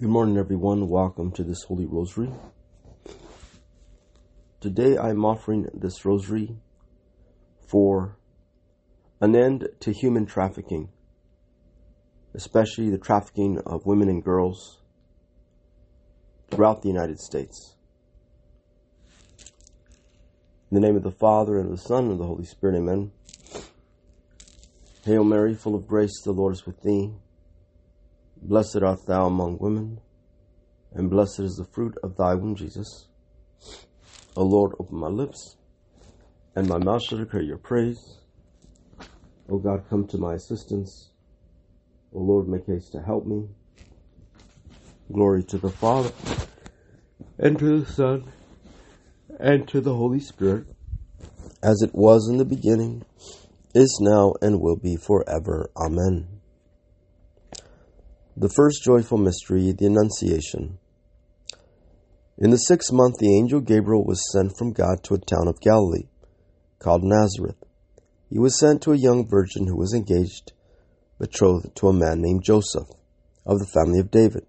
Good morning, everyone. Welcome to this Holy Rosary. Today I'm offering this rosary for an end to human trafficking, especially the trafficking of women and girls throughout the United States. In the name of the Father, and of the Son, and of the Holy Spirit, amen. Hail Mary, full of grace, the Lord is with thee. Blessed art thou among women, and blessed is the fruit of thy womb, Jesus. O Lord, open my lips, and my mouth shall declare your praise. O God, come to my assistance. O Lord, make haste to help me. Glory to the Father, and to the Son, and to the Holy Spirit, as it was in the beginning, is now, and will be forever. Amen. The first joyful mystery, the Annunciation. In the sixth month, the angel Gabriel was sent from God to a town of Galilee called Nazareth. He was sent to a young virgin who was engaged, betrothed to a man named Joseph, of the family of David.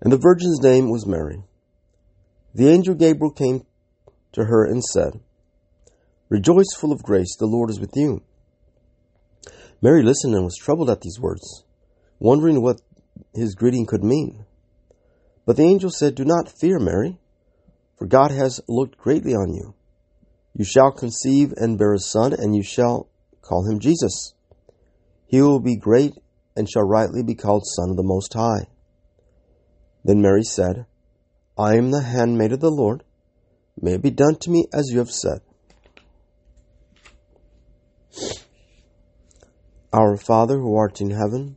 And the virgin's name was Mary. The angel Gabriel came to her and said, Rejoice, full of grace, the Lord is with you. Mary listened and was troubled at these words wondering what his greeting could mean. But the angel said, Do not fear, Mary, for God has looked greatly on you. You shall conceive and bear a son, and you shall call him Jesus. He will be great and shall rightly be called Son of the Most High. Then Mary said, I am the handmaid of the Lord. May it be done to me as you have said. Our Father who art in heaven,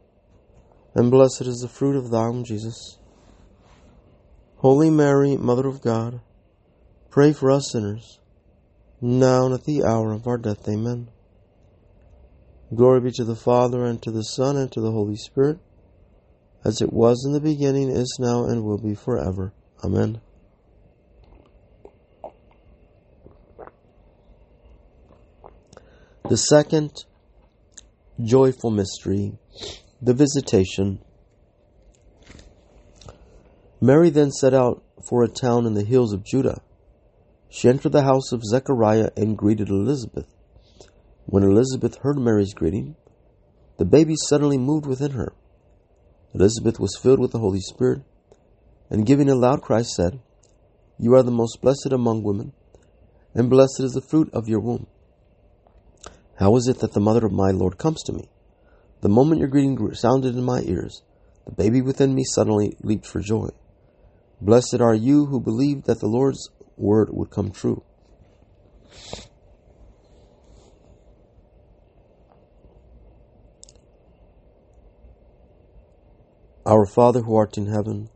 and blessed is the fruit of thy womb, Jesus. Holy Mary, Mother of God, pray for us sinners, now and at the hour of our death. Amen. Glory be to the Father, and to the Son, and to the Holy Spirit, as it was in the beginning, is now, and will be forever. Amen. The second joyful mystery, the visitation. Mary then set out for a town in the hills of Judah. She entered the house of Zechariah and greeted Elizabeth. When Elizabeth heard Mary's greeting, the baby suddenly moved within her. Elizabeth was filled with the Holy Spirit, and giving a loud cry said, You are the most blessed among women, and blessed is the fruit of your womb. How is it that the mother of my Lord comes to me? The moment your greeting sounded in my ears, the baby within me suddenly leaped for joy. Blessed are you who believed that the Lord's word would come true. Our Father who art in heaven,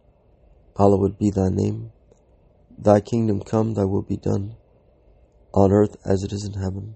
hallowed be thy name. Thy kingdom come, thy will be done, on earth as it is in heaven.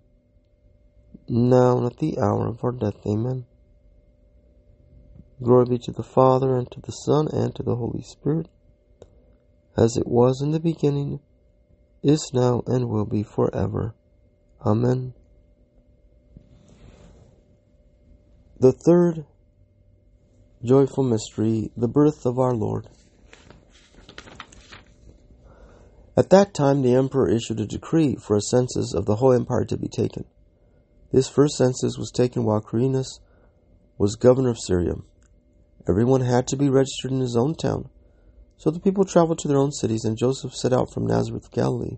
now and at the hour of our death. Amen. Glory be to the Father, and to the Son, and to the Holy Spirit, as it was in the beginning, is now, and will be forever. Amen. The third joyful mystery, the birth of our Lord. At that time, the emperor issued a decree for a census of the whole empire to be taken. This first census was taken while Quirinus was governor of Syria. Everyone had to be registered in his own town. So the people traveled to their own cities, and Joseph set out from Nazareth of Galilee,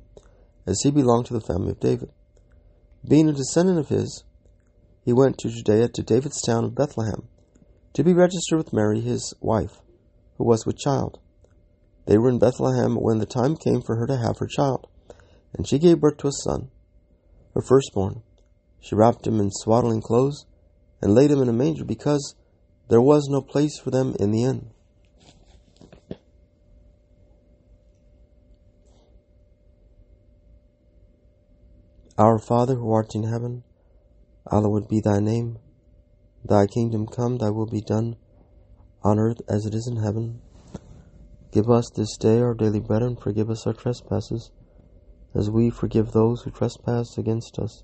as he belonged to the family of David. Being a descendant of his, he went to Judea to David's town of Bethlehem to be registered with Mary, his wife, who was with child. They were in Bethlehem when the time came for her to have her child, and she gave birth to a son, her firstborn. She wrapped him in swaddling clothes and laid him in a manger because there was no place for them in the inn. Our Father who art in heaven, hallowed be thy name. Thy kingdom come, thy will be done, on earth as it is in heaven. Give us this day our daily bread, and forgive us our trespasses, as we forgive those who trespass against us.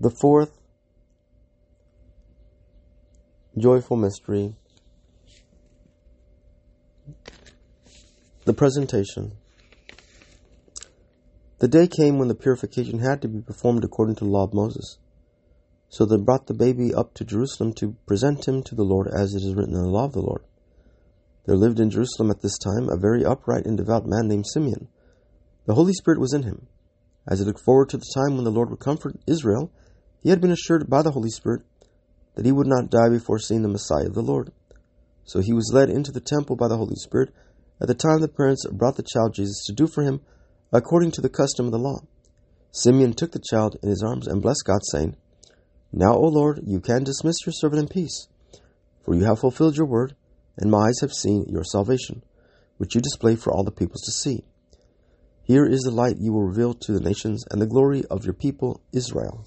The fourth joyful mystery, the presentation. The day came when the purification had to be performed according to the law of Moses. So they brought the baby up to Jerusalem to present him to the Lord as it is written in the law of the Lord. There lived in Jerusalem at this time a very upright and devout man named Simeon. The Holy Spirit was in him. As he looked forward to the time when the Lord would comfort Israel, he had been assured by the Holy Spirit that he would not die before seeing the Messiah of the Lord. So he was led into the temple by the Holy Spirit at the time the parents brought the child Jesus to do for him according to the custom of the law. Simeon took the child in his arms and blessed God, saying, Now, O Lord, you can dismiss your servant in peace, for you have fulfilled your word and my eyes have seen your salvation, which you display for all the peoples to see. Here is the light you will reveal to the nations, and the glory of your people Israel.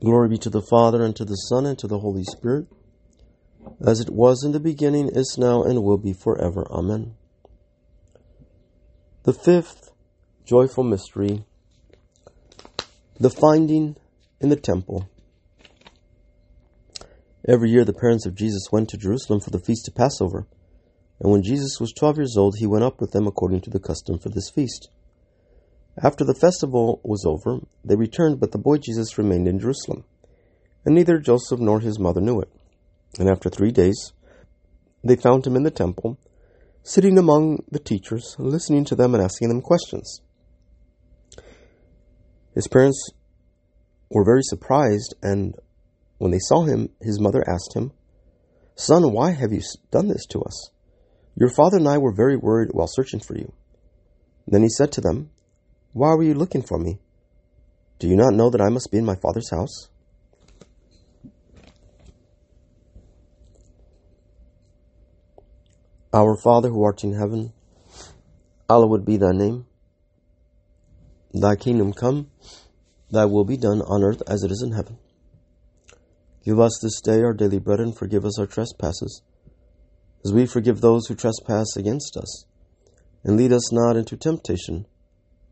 Glory be to the Father, and to the Son, and to the Holy Spirit, as it was in the beginning, is now, and will be forever. Amen. The fifth joyful mystery, the finding in the temple. Every year the parents of Jesus went to Jerusalem for the feast of Passover, and when Jesus was twelve years old, he went up with them according to the custom for this feast. After the festival was over, they returned, but the boy Jesus remained in Jerusalem, and neither Joseph nor his mother knew it. And after three days, they found him in the temple, sitting among the teachers, listening to them and asking them questions. His parents were very surprised, and when they saw him, his mother asked him, Son, why have you done this to us? Your father and I were very worried while searching for you. Then he said to them, Why were you looking for me? Do you not know that I must be in my father's house? Our Father who art in heaven, hallowed be thy name. Thy kingdom come, thy will be done on earth as it is in heaven. Give us this day our daily bread and forgive us our trespasses, as we forgive those who trespass against us. And lead us not into temptation,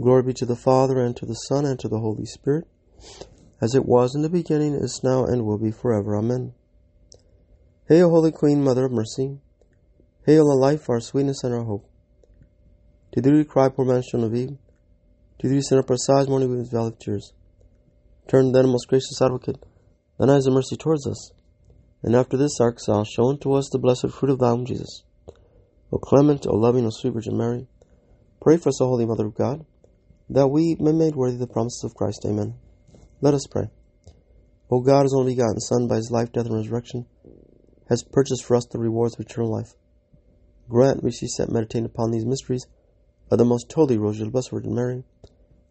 Glory be to the Father, and to the Son, and to the Holy Spirit, as it was in the beginning, is now, and will be forever. Amen. Hail, Holy Queen, Mother of Mercy. Hail, our life, our sweetness, and our hope. To thee we cry, poor man, Eve. To thee we send up our sighs, mourning with valley of tears. Turn then, most gracious advocate, thine eyes of mercy towards us. And after this our exile, show unto us the blessed fruit of thy womb, Jesus. O clement, O loving, O sweet Virgin Mary, pray for us, O Holy Mother of God, that we may be made worthy the promises of Christ. Amen. Let us pray. O God, his only begotten Son, by his life, death, and resurrection, has purchased for us the rewards of eternal life. Grant we cease set meditating upon these mysteries of the most holy Rosary of the Blessed Virgin Mary.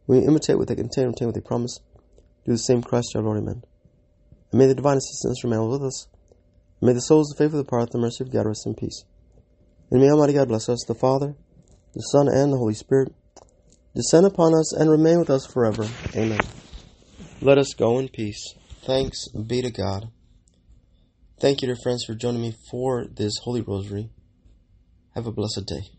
We imitate what they contain, obtain what they promise do the same Christ our Lord. Amen. And may the divine assistance remain with us. May the souls of the faithful depart, the mercy of God rest in peace. And may Almighty God bless us, the Father, the Son, and the Holy Spirit, descend upon us and remain with us forever. Amen. Let us go in peace. Thanks be to God. Thank you, dear friends, for joining me for this Holy Rosary. Have a blessed day.